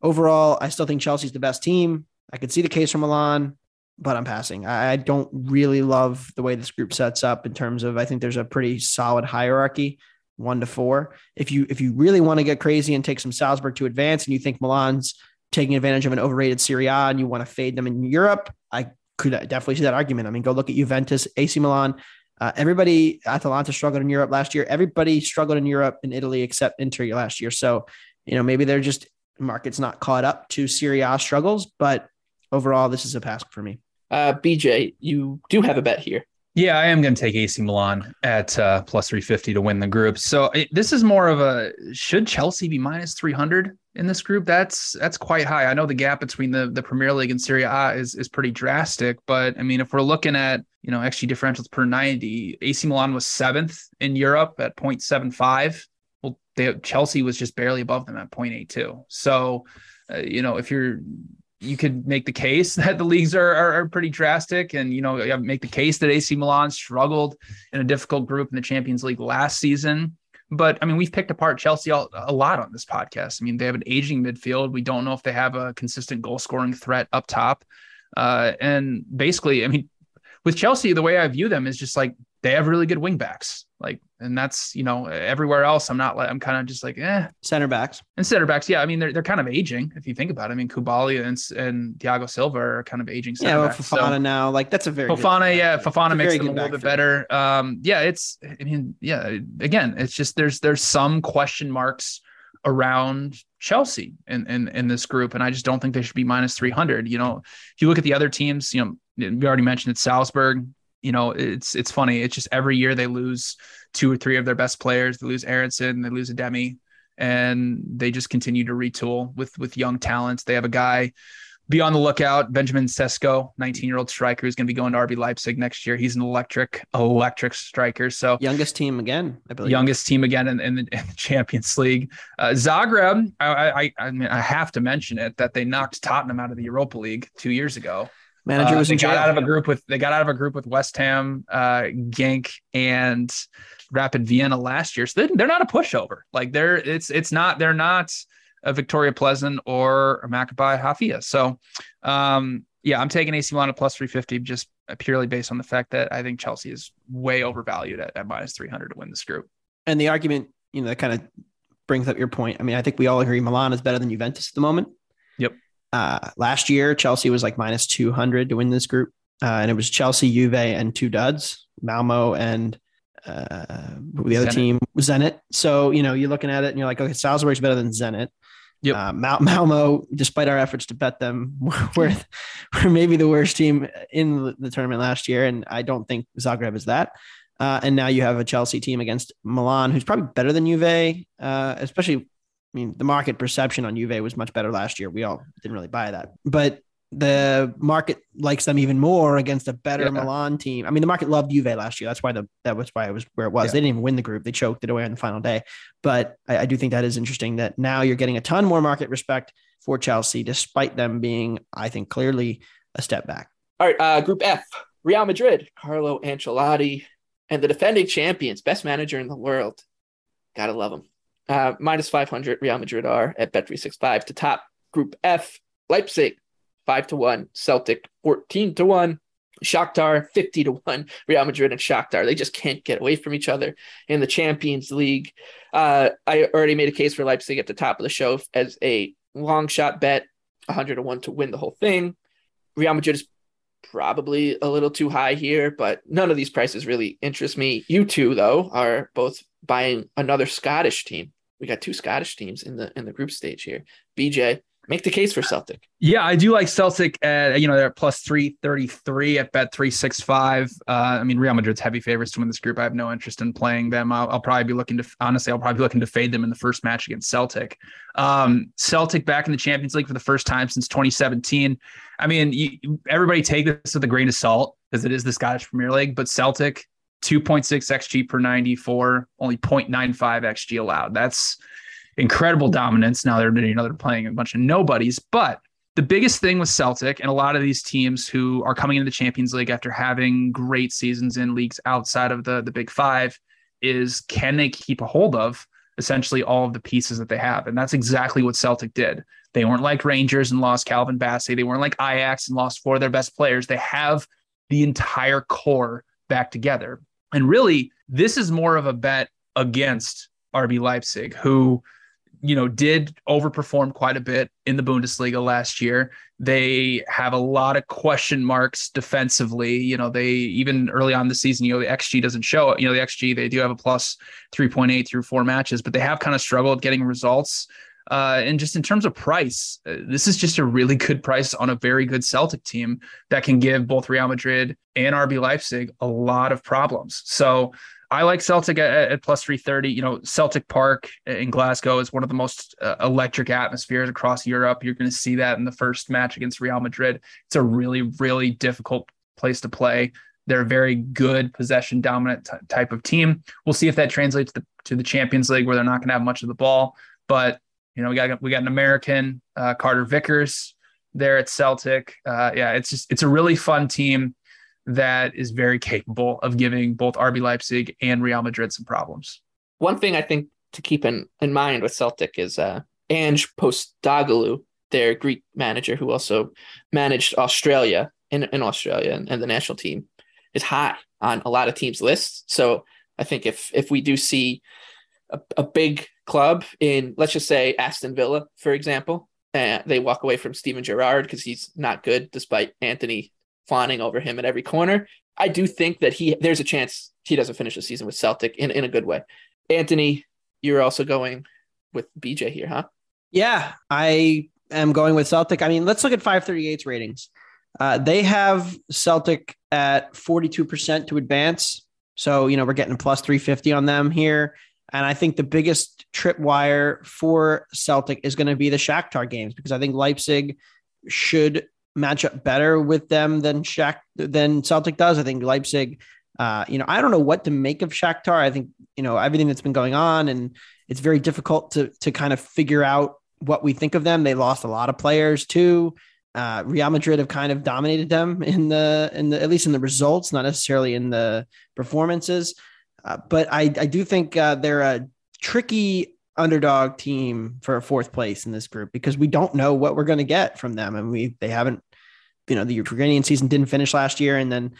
overall, I still think Chelsea's the best team. I could see the case for Milan but I'm passing. I, don't really love the way this group sets up in terms of I think there's a pretty solid hierarchy, one to four. If you if you really want to get crazy and take some Salzburg to advance, and you think Milan's taking advantage of an overrated Serie A and you want to fade them in Europe, I could definitely see that argument. I mean, go look at Juventus, AC Milan. Uh, everybody, Atalanta struggled in Europe last year. Everybody struggled in Europe in Italy except Inter last year. So, you know, maybe they're just market's not caught up to Serie A struggles, but overall, this is a pass for me. Uh, BJ, you do have a bet here. Yeah, I am going to take AC Milan at uh, plus 350 to win the group. So it, this is more of a should Chelsea be minus 300 in this group? That's that's quite high. I know the gap between the the Premier League and Serie A is is pretty drastic, but I mean if we're looking at, you know, XG differentials per 90, AC Milan was 7th in Europe at 0.75. Well, they, Chelsea was just barely above them at 0.82. So, uh, you know, if you're you could make the case that the leagues are, are, are, pretty drastic and you know make the case that AC Milan struggled in a difficult group in the Champions League last season but I mean we've picked apart Chelsea a lot on this podcast. I mean they have an aging midfield. We don't know if they have a consistent goal scoring threat up top. Uh, and basically I mean with Chelsea the way I view them is just like they have really good wingbacks like, and that's you know everywhere else. I'm not like I'm kind of just like eh. Center backs and center backs. Yeah, I mean they're they're kind of aging if you think about it. I mean Koulibaly and and Thiago Silva are kind of aging. yeah, well, Fofana so, now like that's a very Fofana. yeah, Fofana makes them a little bit better. Um, yeah, it's I mean yeah. Again, it's just there's there's some question marks around Chelsea in, in in this group, and I just don't think they should be minus 300. You know, if you look at the other teams, you know, we already mentioned it, Salzburg you know, it's it's funny. It's just every year they lose two or three of their best players. They lose Aaronson, they lose Adeyemi, and they just continue to retool with with young talents. They have a guy be on the lookout. Benjamin Sesko, 19 year old striker, who's going to be going to RB Leipzig next year. He's an electric, electric striker. So youngest team again, I believe. Youngest team again in, in, the, in the, Champions League. Uh, Zagreb, I, I, I mean, I have to mention it that they knocked Tottenham out of the Europa League two years ago. Manager uh, was uh, they got out of a group with they got out of a group with West Ham, uh, Genk, and Rapid Vienna last year. So they, they're not a pushover. Like they're it's it's not they're not a Viktoria Plzeň or a Maccabi Haifa. So um, yeah, I'm taking AC Milan at plus 350 just purely based on the fact that I think Chelsea is way overvalued at, at minus 300 to win this group. And the argument, you know, that kind of brings up your point. I mean, I think we all agree Milan is better than Juventus at the moment. Uh, last year, Chelsea was like minus 200 to win this group. Uh, and it was Chelsea, Juve, and two duds, Malmo and uh, the other Zenit. team, Zenit. So, you know, you're looking at it and you're like, okay, Salzburg's better than Zenit. Yep. Uh, Mal- Malmo, despite our efforts to bet them, were, were maybe the worst team in the tournament last year. And I don't think Zagreb is that. Uh, and now you have a Chelsea team against Milan, who's probably better than Juve, uh, especially I mean, the market perception on Juve was much better last year. We all didn't really buy that. But the market likes them even more against a better Yeah. Milan team. I mean, the market loved Juve last year. That's why the that was why it was where it was. Yeah. They didn't even win the group. They choked it away on the final day. But I, I do think that is interesting that now you're getting a ton more market respect for Chelsea, despite them being, I think, clearly a step back. All right, uh, Group F: Real Madrid, Carlo Ancelotti, and the defending champions, best manager in the world. Gotta love him. Uh, minus five hundred. Real Madrid are at bet three six five to top Group F. Leipzig five to one. Celtic fourteen to one. Shakhtar 50 to 1 Real Madrid and Shakhtar they just can't get away from each other in the Champions League uh, I already made a case for Leipzig at the top of the show as a long shot bet 100 to 1 to win the whole thing Real Madrid is probably a little too high here but none of these prices really interest me you two though are both buying another Scottish team we got two Scottish teams in the in the group stage here BJ make the case for Celtic Yeah, I do like Celtic at you know they're at plus three thirty three at bet three six five. Uh, I mean Real Madrid's heavy favorites to win this group. I have no interest in playing them. I'll, I'll probably be looking to honestly I'll probably be looking to fade them in the first match against Celtic. Um, Celtic back in the Champions League for the first time since 2017. I mean you, everybody take this with a grain of salt because it is the Scottish Premier League, but Celtic 2.6 xG per 94, only 0.95 xG allowed. That's incredible dominance. Now they're you know they're playing a bunch of nobodies, but the biggest thing with Celtic and a lot of these teams who are coming into the Champions League after having great seasons in leagues outside of the the Big Five is can they keep a hold of essentially all of the pieces that they have, and that's exactly what Celtic did. They weren't like Rangers and lost Calvin Bassey. They weren't like Ajax and lost four of their best players. They have the entire core back together, and really this is more of a bet against RB Leipzig, who you know, did overperform quite a bit in the Bundesliga last year. They have a lot of question marks defensively. You know, they even early on the season, you know, the XG doesn't show it. You know, the XG, they do have a plus 3.8 through four matches, but they have kind of struggled getting results. Uh, and just in terms of price, uh, this is just a really good price on a very good Celtic team that can give both Real Madrid and RB Leipzig a lot of problems. So I like Celtic at, at plus 330. You know, Celtic Park in Glasgow is one of the most uh, electric atmospheres across Europe. You're going to see that in the first match against Real Madrid. It's a really, really difficult place to play. They're a very good possession dominant t- type of team. We'll see if that translates to, to the Champions League where they're not going to have much of the ball. But, you know, we got we got an American, uh, Carter Vickers there at Celtic. Uh, yeah, it's just it's a really fun team that is very capable of giving both RB Leipzig and Real Madrid some problems. One thing I think to keep in, in mind with Celtic is uh, Ange Postecoglou, their Greek manager, who also managed Australia in, in Australia and, and the national team, is high on a lot of teams' lists. So I think if if we do see a, a big club in, let's just say Aston Villa, for example, uh, they walk away from Steven Gerrard because he's not good, despite Anthony fawning over him at every corner. I do think that he there's a chance he doesn't finish the season with Celtic in, in a good way. Anthony, you're also going with BJ here, huh? Yeah, I am going with Celtic. I mean, let's look at 538's ratings. Uh, they have Celtic at 42% to advance. So, you know, we're getting plus 350 on them here. And I think the biggest tripwire for Celtic is going to be the Shakhtar games because I think Leipzig should match up better with them than Shak than Celtic does. I think Leipzig, uh, you know, I don't know what to make of Shakhtar. I think you know everything that's been going on, and it's very difficult to to kind of figure out what we think of them. They lost a lot of players too. Uh, Real Madrid have kind of dominated them in the in the at least in the results, not necessarily in the performances. Uh, but I I do think uh, they're a tricky underdog team for a fourth place in this group because we don't know what we're going to get from them, and we they haven't you know the Ukrainian season didn't finish last year, and then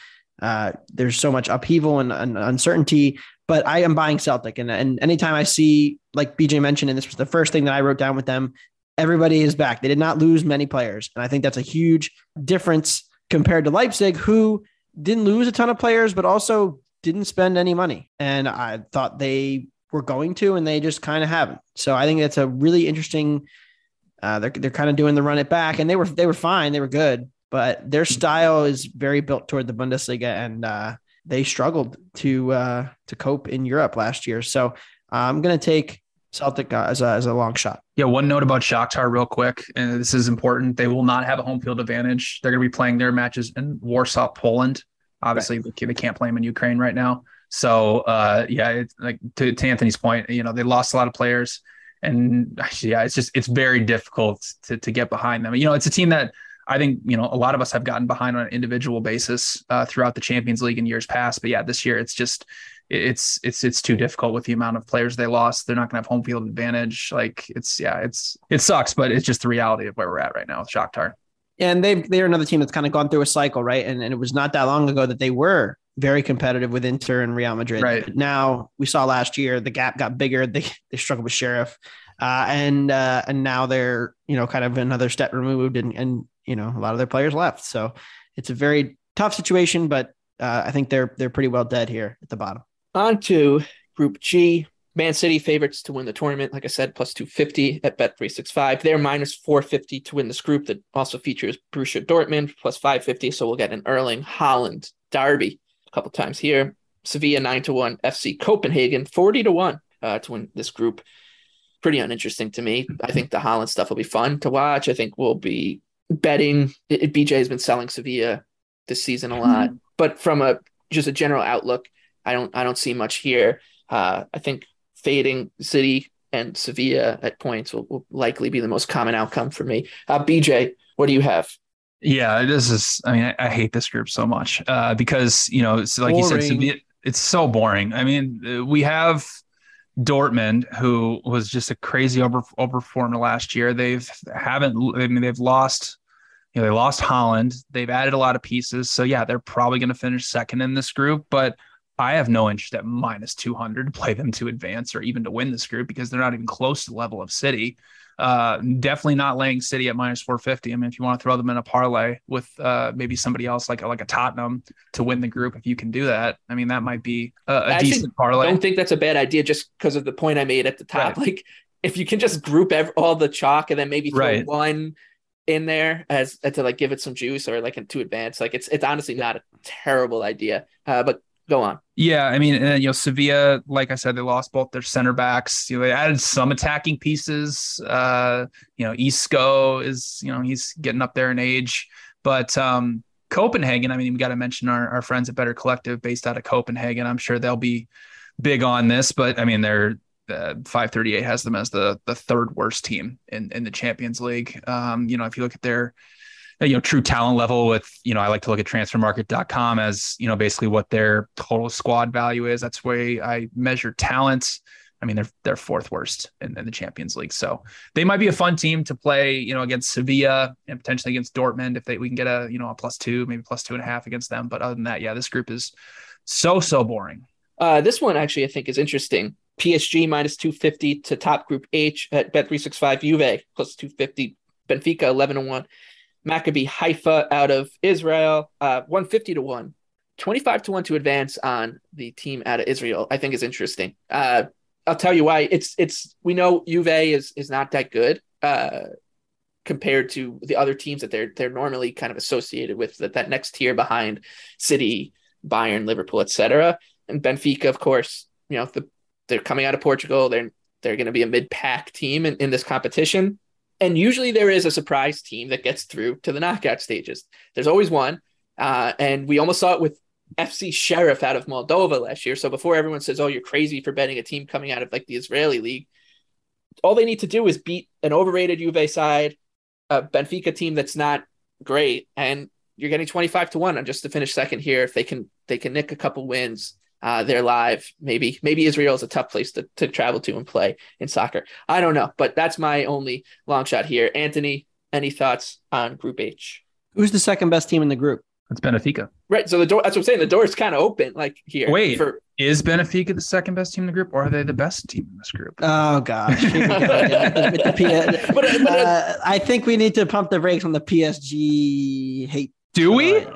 uh, there's so much upheaval and, and, uncertainty. But I am buying Celtic, and and anytime I see like BJ mentioned, and this was the first thing that I wrote down with them, everybody is back. They did not lose many players, and I think that's a huge difference compared to Leipzig, who didn't lose a ton of players, but also didn't spend any money. And I thought they were going to, and they just kind of haven't. So I think that's a really interesting. Uh, they're they're kind of doing the run it back, and they were they were fine, they were good, but their style is very built toward the Bundesliga, and uh, they struggled to uh, to cope in Europe last year. So I'm going to take Celtic uh, as a as a long shot. Yeah, one note about Shakhtar real quick, and this is important. They will not have a home field advantage. They're going to be playing their matches in Warsaw, Poland. Obviously, right. they can't play them in Ukraine right now. So, uh, yeah, it's like to, to Anthony's point, you know, they lost a lot of players, and yeah, it's just it's very difficult to to get behind them. You know, it's a team that I think you know a lot of us have gotten behind on an individual basis uh, throughout the Champions League in years past. But yeah, this year it's just it's it's it's too difficult with the amount of players they lost. They're not going to have home field advantage. Like it's yeah, it's it sucks, but it's just the reality of where we're at right now with Shakhtar. And they they're another team that's kind of gone through a cycle, right? And and it was not that long ago that they were very competitive with Inter and Real Madrid. Right. But now we saw last year the gap got bigger. They they struggled with Sheriff, uh, and uh, and now they're you know kind of another step removed, and and you know a lot of their players left. So it's a very tough situation, but uh, I think they're they're pretty well dead here at the bottom. On to Group G. Man City favorites to win the tournament. Like I said, plus 250 at Bet365. They're minus 450 to win this group that also features Borussia Dortmund, plus 550. So we'll get an Erling Haaland derby a couple times here. Sevilla 9 to 1. FC Copenhagen 40 to 1 uh, to win this group. Pretty uninteresting to me. I think the Haaland stuff will be fun to watch. I think we'll be betting. It, BJ has been selling Sevilla this season a lot. Mm-hmm. But from a just a general outlook, I don't I don't see much here. Uh, I think fading City and Sevilla at points will, will, likely be the most common outcome for me. Uh, BJ, what do you have? Yeah, this is. I mean, I, I hate this group so much uh, because you know, it's like boring. you said, Sevilla, it's so boring. I mean, we have Dortmund, who was just a crazy over overperformer last year. They've haven't. I mean, they've lost. You know, they lost Haaland. They've added a lot of pieces. So yeah, they're probably going to finish second in this group, but I have no interest at minus 200 to play them to advance or even to win this group because they're not even close to the level of City. Uh, definitely not laying City at minus 450. I mean, if you want to throw them in a parlay with uh, maybe somebody else like like a Tottenham to win the group, if you can do that, I mean, that might be a, a decent parlay. I don't think that's a bad idea just because of the point I made at the top. Right. Like, if you can just group every, all the chalk and then maybe throw right. one in there as to like give it some juice or like to advance, like it's it's honestly not a terrible idea. Uh, but go on. Yeah, I mean, and, you know, Sevilla, like I said, they lost both their center backs. You know, they added some attacking pieces. Uh, you know, Isco is, you know, he's getting up there in age, but um, Copenhagen. I mean, we got to mention our, our friends at Better Collective, based out of Copenhagen. I'm sure they'll be big on this, but I mean, they're uh, 538 has them as the the third worst team in in the Champions League. Um, you know, if you look at their you know true talent level with you know i like to look at transfermarkt.com as you know basically what their total squad value is. That's where i measure talent. I mean they're they're fourth worst in, in, the champions league. So they might be a fun team to play you know against sevilla and potentially against dortmund if they we can get a you know a plus two maybe plus two and a half against them. But other than that yeah this group is so so boring. Uh, this one actually i think is interesting. Psg minus 250 to top group h at bet 365 juve plus 250 benfica 11 and 1 Maccabi Haifa out of Israel, uh, 150 to 1. 25 to 1 to advance on the team out of Israel, I think is interesting. Uh, I'll tell you why. It's it's we know Juve is is not that good uh, compared to the other teams that they're they're normally kind of associated with that, that next tier behind City, Bayern, Liverpool, etc. And Benfica, of course, you know, the, they're coming out of Portugal. They're they're going to be a mid pack team in, in this competition. And usually there is a surprise team that gets through to the knockout stages. There's always one. Uh, and we almost saw it with FC Sheriff out of Moldova last year. So before everyone says, oh, you're crazy for betting a team coming out of like the Israeli league, all they need to do is beat an overrated Juve side, a Benfica team that's not great, and you're getting 25 to 1 on just to finish second here if they can they can nick a couple wins uh, they're live. Maybe maybe Israel is a tough place to, to travel to and play in soccer. I don't know, but that's my only long shot here. Anthony, any thoughts on Group H? Who's the second best team in the group? It's Benfica. Right. So the door. That's what I'm saying. The door is kind of open. Like here. Wait. For, is Benfica the second best team in the group, or are they the best team in this group? Oh gosh. but, uh, I think we need to pump the brakes on the PSG hate. Do we?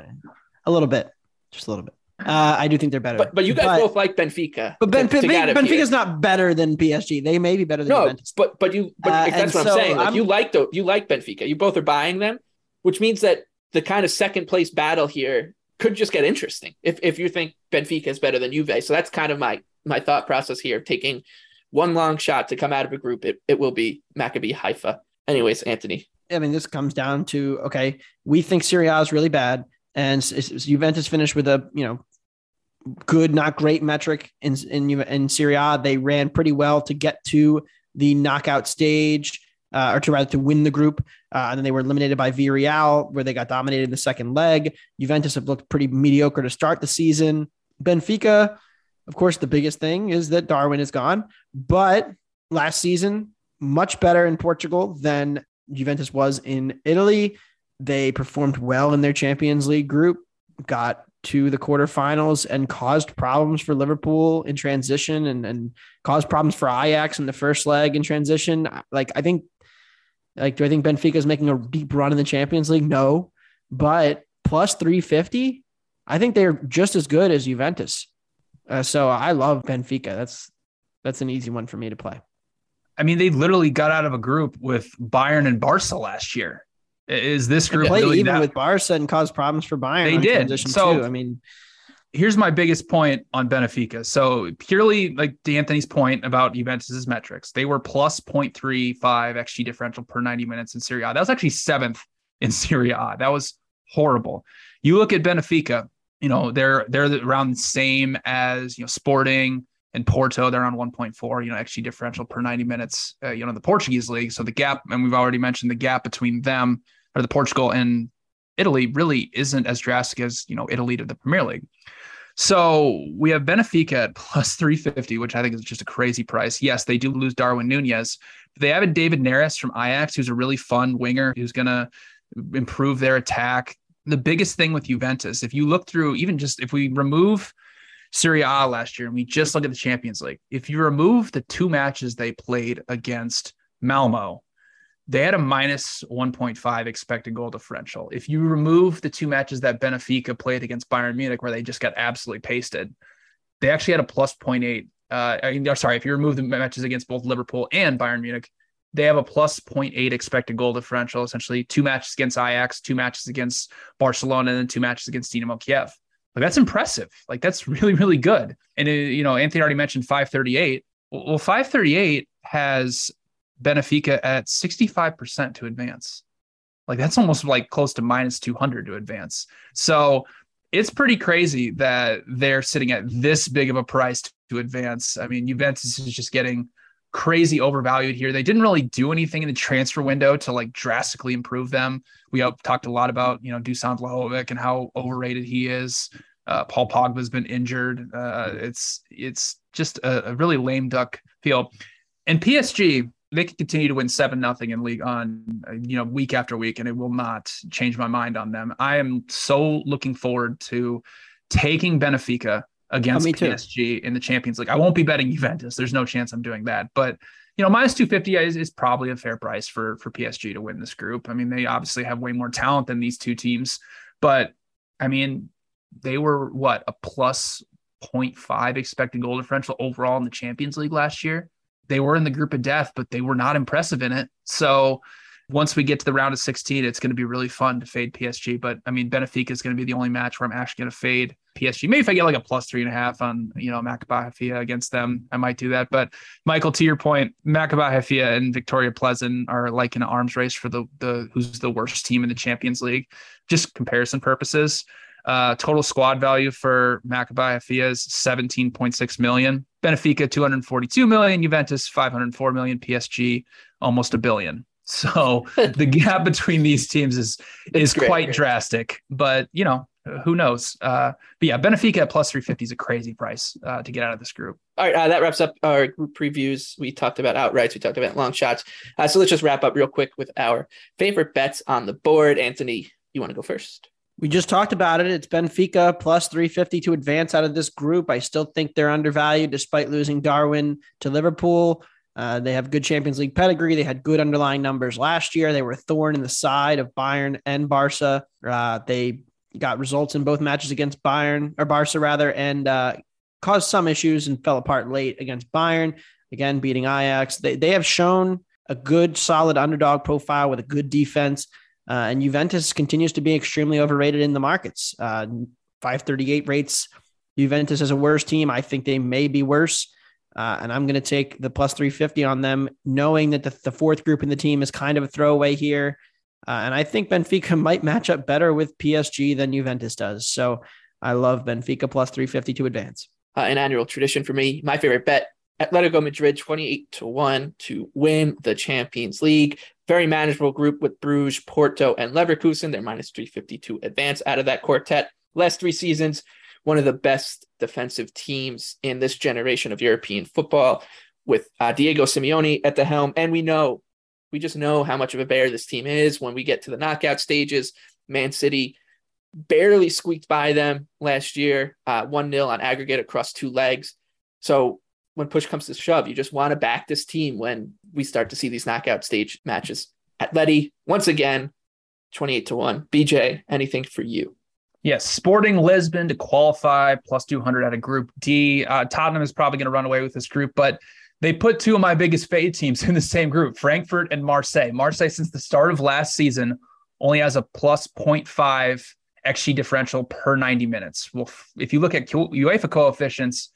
A little bit, just a little bit. Uh, I do think they're better. But, but you guys but, both like Benfica. But ben, to, to Benfica's not better than PSG. They may be better than no, Juventus. but but you but uh, that's what so I'm saying. Like I'm, you like the you like Benfica. You both are buying them, which means that the kind of second place battle here could just get interesting if if you think Benfica is better than Juve. So that's kind of my my thought process here, taking one long shot to come out of a group, it, it will be Maccabi Haifa. Anyways, Anthony. I mean, this comes down to okay, we think Serie A is really bad, and Juventus finished with a you know good, not great metric in in in Serie A. They ran pretty well to get to the knockout stage, uh, or to rather to win the group, uh, and then they were eliminated by Villarreal, where they got dominated in the second leg. Juventus have looked pretty mediocre to start the season. Benfica, of course, the biggest thing is that Darwin is gone, but last season much better in Portugal than Juventus was in Italy. They performed well in their Champions League group, got to the quarterfinals and caused problems for Liverpool in transition and, and caused problems for Ajax in the first leg in transition. Like, I think, like, do I think Benfica is making a deep run in the Champions League? No, but plus 350, I think they're just as good as Juventus. Uh, so I love Benfica. That's that's an easy one for me to play. I mean, they literally got out of a group with Bayern and Barca last year. Is this group play really even that... with Barca and cause problems for Bayern? They did. So too. I mean, here's my biggest point on Benfica. So purely like D'Anthony's point about Juventus's metrics, they were plus 0.35 xG differential per 90 minutes in Serie A. That was actually seventh in Serie A. That was horrible. You look at Benfica, you know, they're they're around the same as you know Sporting and Porto. They're on 1.4, you know, XG differential per 90 minutes, uh, you know, the Portuguese league. So the gap, and we've already mentioned the gap between them or the Portugal and Italy really isn't as drastic as you know Italy to the Premier League. So we have Benfica at plus 350, which I think is just a crazy price. Yes, they do lose Darwin Nunez. But they have a David Neres from Ajax, who's a really fun winger who's going to improve their attack. The biggest thing with Juventus, if you look through, even just if we remove Serie A last year and we just look at the Champions League, if you remove the two matches they played against Malmo, they had a minus 1.5 expected goal differential. If you remove the two matches that Benfica played against Bayern Munich, where they just got absolutely pasted, they actually had a plus 0.8. Uh, sorry, if you remove the matches against both Liverpool and Bayern Munich, they have a plus 0.8 expected goal differential. Essentially, two matches against Ajax, two matches against Barcelona, and then two matches against Dynamo Kiev. Like that's impressive. Like that's really, really good. And it, uh, you know, Anthony already mentioned 538. Well, 538 has Benfica at 65% to advance. Like that's almost like close to minus 200 to advance. So it's pretty crazy that they're sitting at this big of a price to advance. I mean, Juventus is just getting crazy overvalued here. They didn't really do anything in the transfer window to like drastically improve them. We talked a lot about, you know, Dusan Vlahovic and how overrated he is. Uh, Paul Pogba's been injured. Uh, it's it's just a, a really lame duck feel. And PSG, they can continue to win seven nothing in league on you know week after week and it will not change my mind on them. I am so looking forward to taking benfica against oh, psg in the champions league. I won't be betting juventus. There's no chance i'm doing that. But you know minus 250 is, is probably a fair price for for psg to win this group. I mean they obviously have way more talent than these two teams. But i mean they were what a plus 0.5 expected goal differential overall in the champions league last year they were in the group of death, but they were not impressive in it. So once we get to the round of 16, it's going to be really fun to fade PSG. But I mean, Benfica is going to be the only match where I'm actually going to fade PSG. Maybe if I get like a plus three and a half on, you know, Maccabi against them, I might do that. But Michael, to your point, Maccabi and Viktoria Plzeň are like an arms race for the the who's the worst team in the Champions League, just comparison purposes. Uh, total squad value for Maccabi Haifa is 17.6 million. Benfica 242 million, Juventus 504 million, PSG almost a billion. So the gap between these teams is is great, quite great. drastic. But you know, who knows? Uh, but yeah, Benfica at plus 350 is a crazy price uh, to get out of this group. All right, uh, that wraps up our group previews. We talked about outrights, we talked about long shots. Uh, so let's just wrap up real quick with our favorite bets on the board. Anthony, you want to go first? We just talked about it. It's Benfica plus 350 to advance out of this group. I still think they're undervalued despite losing Darwin to Liverpool. Uh, they have good Champions League pedigree. They had good underlying numbers last year. They were a thorn in the side of Bayern and Barca. Uh, they got results in both matches against Bayern or Barca rather, and uh, caused some issues and fell apart late against Bayern. Again, beating Ajax. They they have shown a good, solid underdog profile with a good defense. Uh, and Juventus continues to be extremely overrated in the markets. Uh, 538 rates Juventus as a worse team. I think they may be worse. Uh, and I'm going to take the plus 350 on them, knowing that the, the, fourth group in the team is kind of a throwaway here. Uh, and I think Benfica might match up better with PSG than Juventus does. So I love Benfica plus 350 to advance. Uh, an annual tradition for me. My favorite bet Atletico Madrid 28 to 1 to win the Champions League. Very manageable group with Bruges, Porto, and Leverkusen. They're minus 352 advance out of that quartet. Last three seasons, one of the best defensive teams in this generation of European football with uh, Diego Simeone at the helm. And we know, we just know how much of a bear this team is when we get to the knockout stages. Man City barely squeaked by them last year, uh, 1 0 on aggregate across two legs. So when push comes to shove, you just want to back this team when we start to see these knockout stage matches. Atleti, once again, 28 to 1. BJ, anything for you? Yes, Sporting Lisbon to qualify plus 200 out of Group D. Uh, Tottenham is probably going to run away with this group, but they put two of my biggest fade teams in the same group Frankfurt and Marseille. Marseille, since the start of last season, only has a plus 0.5 XG differential per 90 minutes. Well, if you look at UEFA coefficients,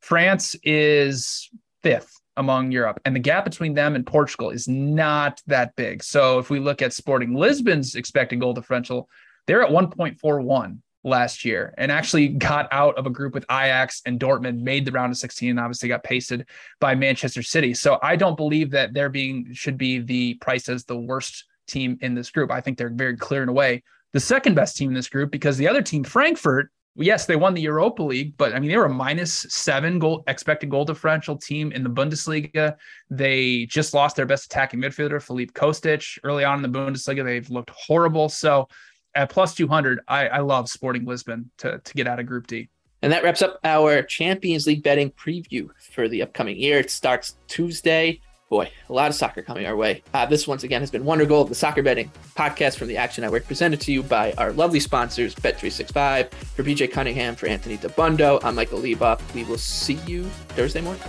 France is fifth among Europe, and the gap between them and Portugal is not that big. So if we look at Sporting Lisbon's expected goal differential, they're at 1.41 last year and actually got out of a group with Ajax and Dortmund, made the round of 16, and obviously got pasted by Manchester City. So I don't believe that they're being should be the price as the worst team in this group. I think they're very clear in a way the second best team in this group because the other team, Frankfurt, yes, they won the Europa League, but I mean, they were a minus seven goal expected goal differential team in the Bundesliga. They just lost their best attacking midfielder, Filip Kostic, early on in the Bundesliga. They've looked horrible. So at plus 200, I, I love Sporting Lisbon to, to get out of Group D. And that wraps up our Champions League betting preview for the upcoming year. It starts Tuesday. Boy, a lot of soccer coming our way. Uh, this once again has been Wondergoal, the soccer betting podcast from the Action Network, presented to you by our lovely sponsors, Bet365. For BJ Cunningham, for Anthony Dabbundo, I'm Michael Leboff. We will see you Thursday morning.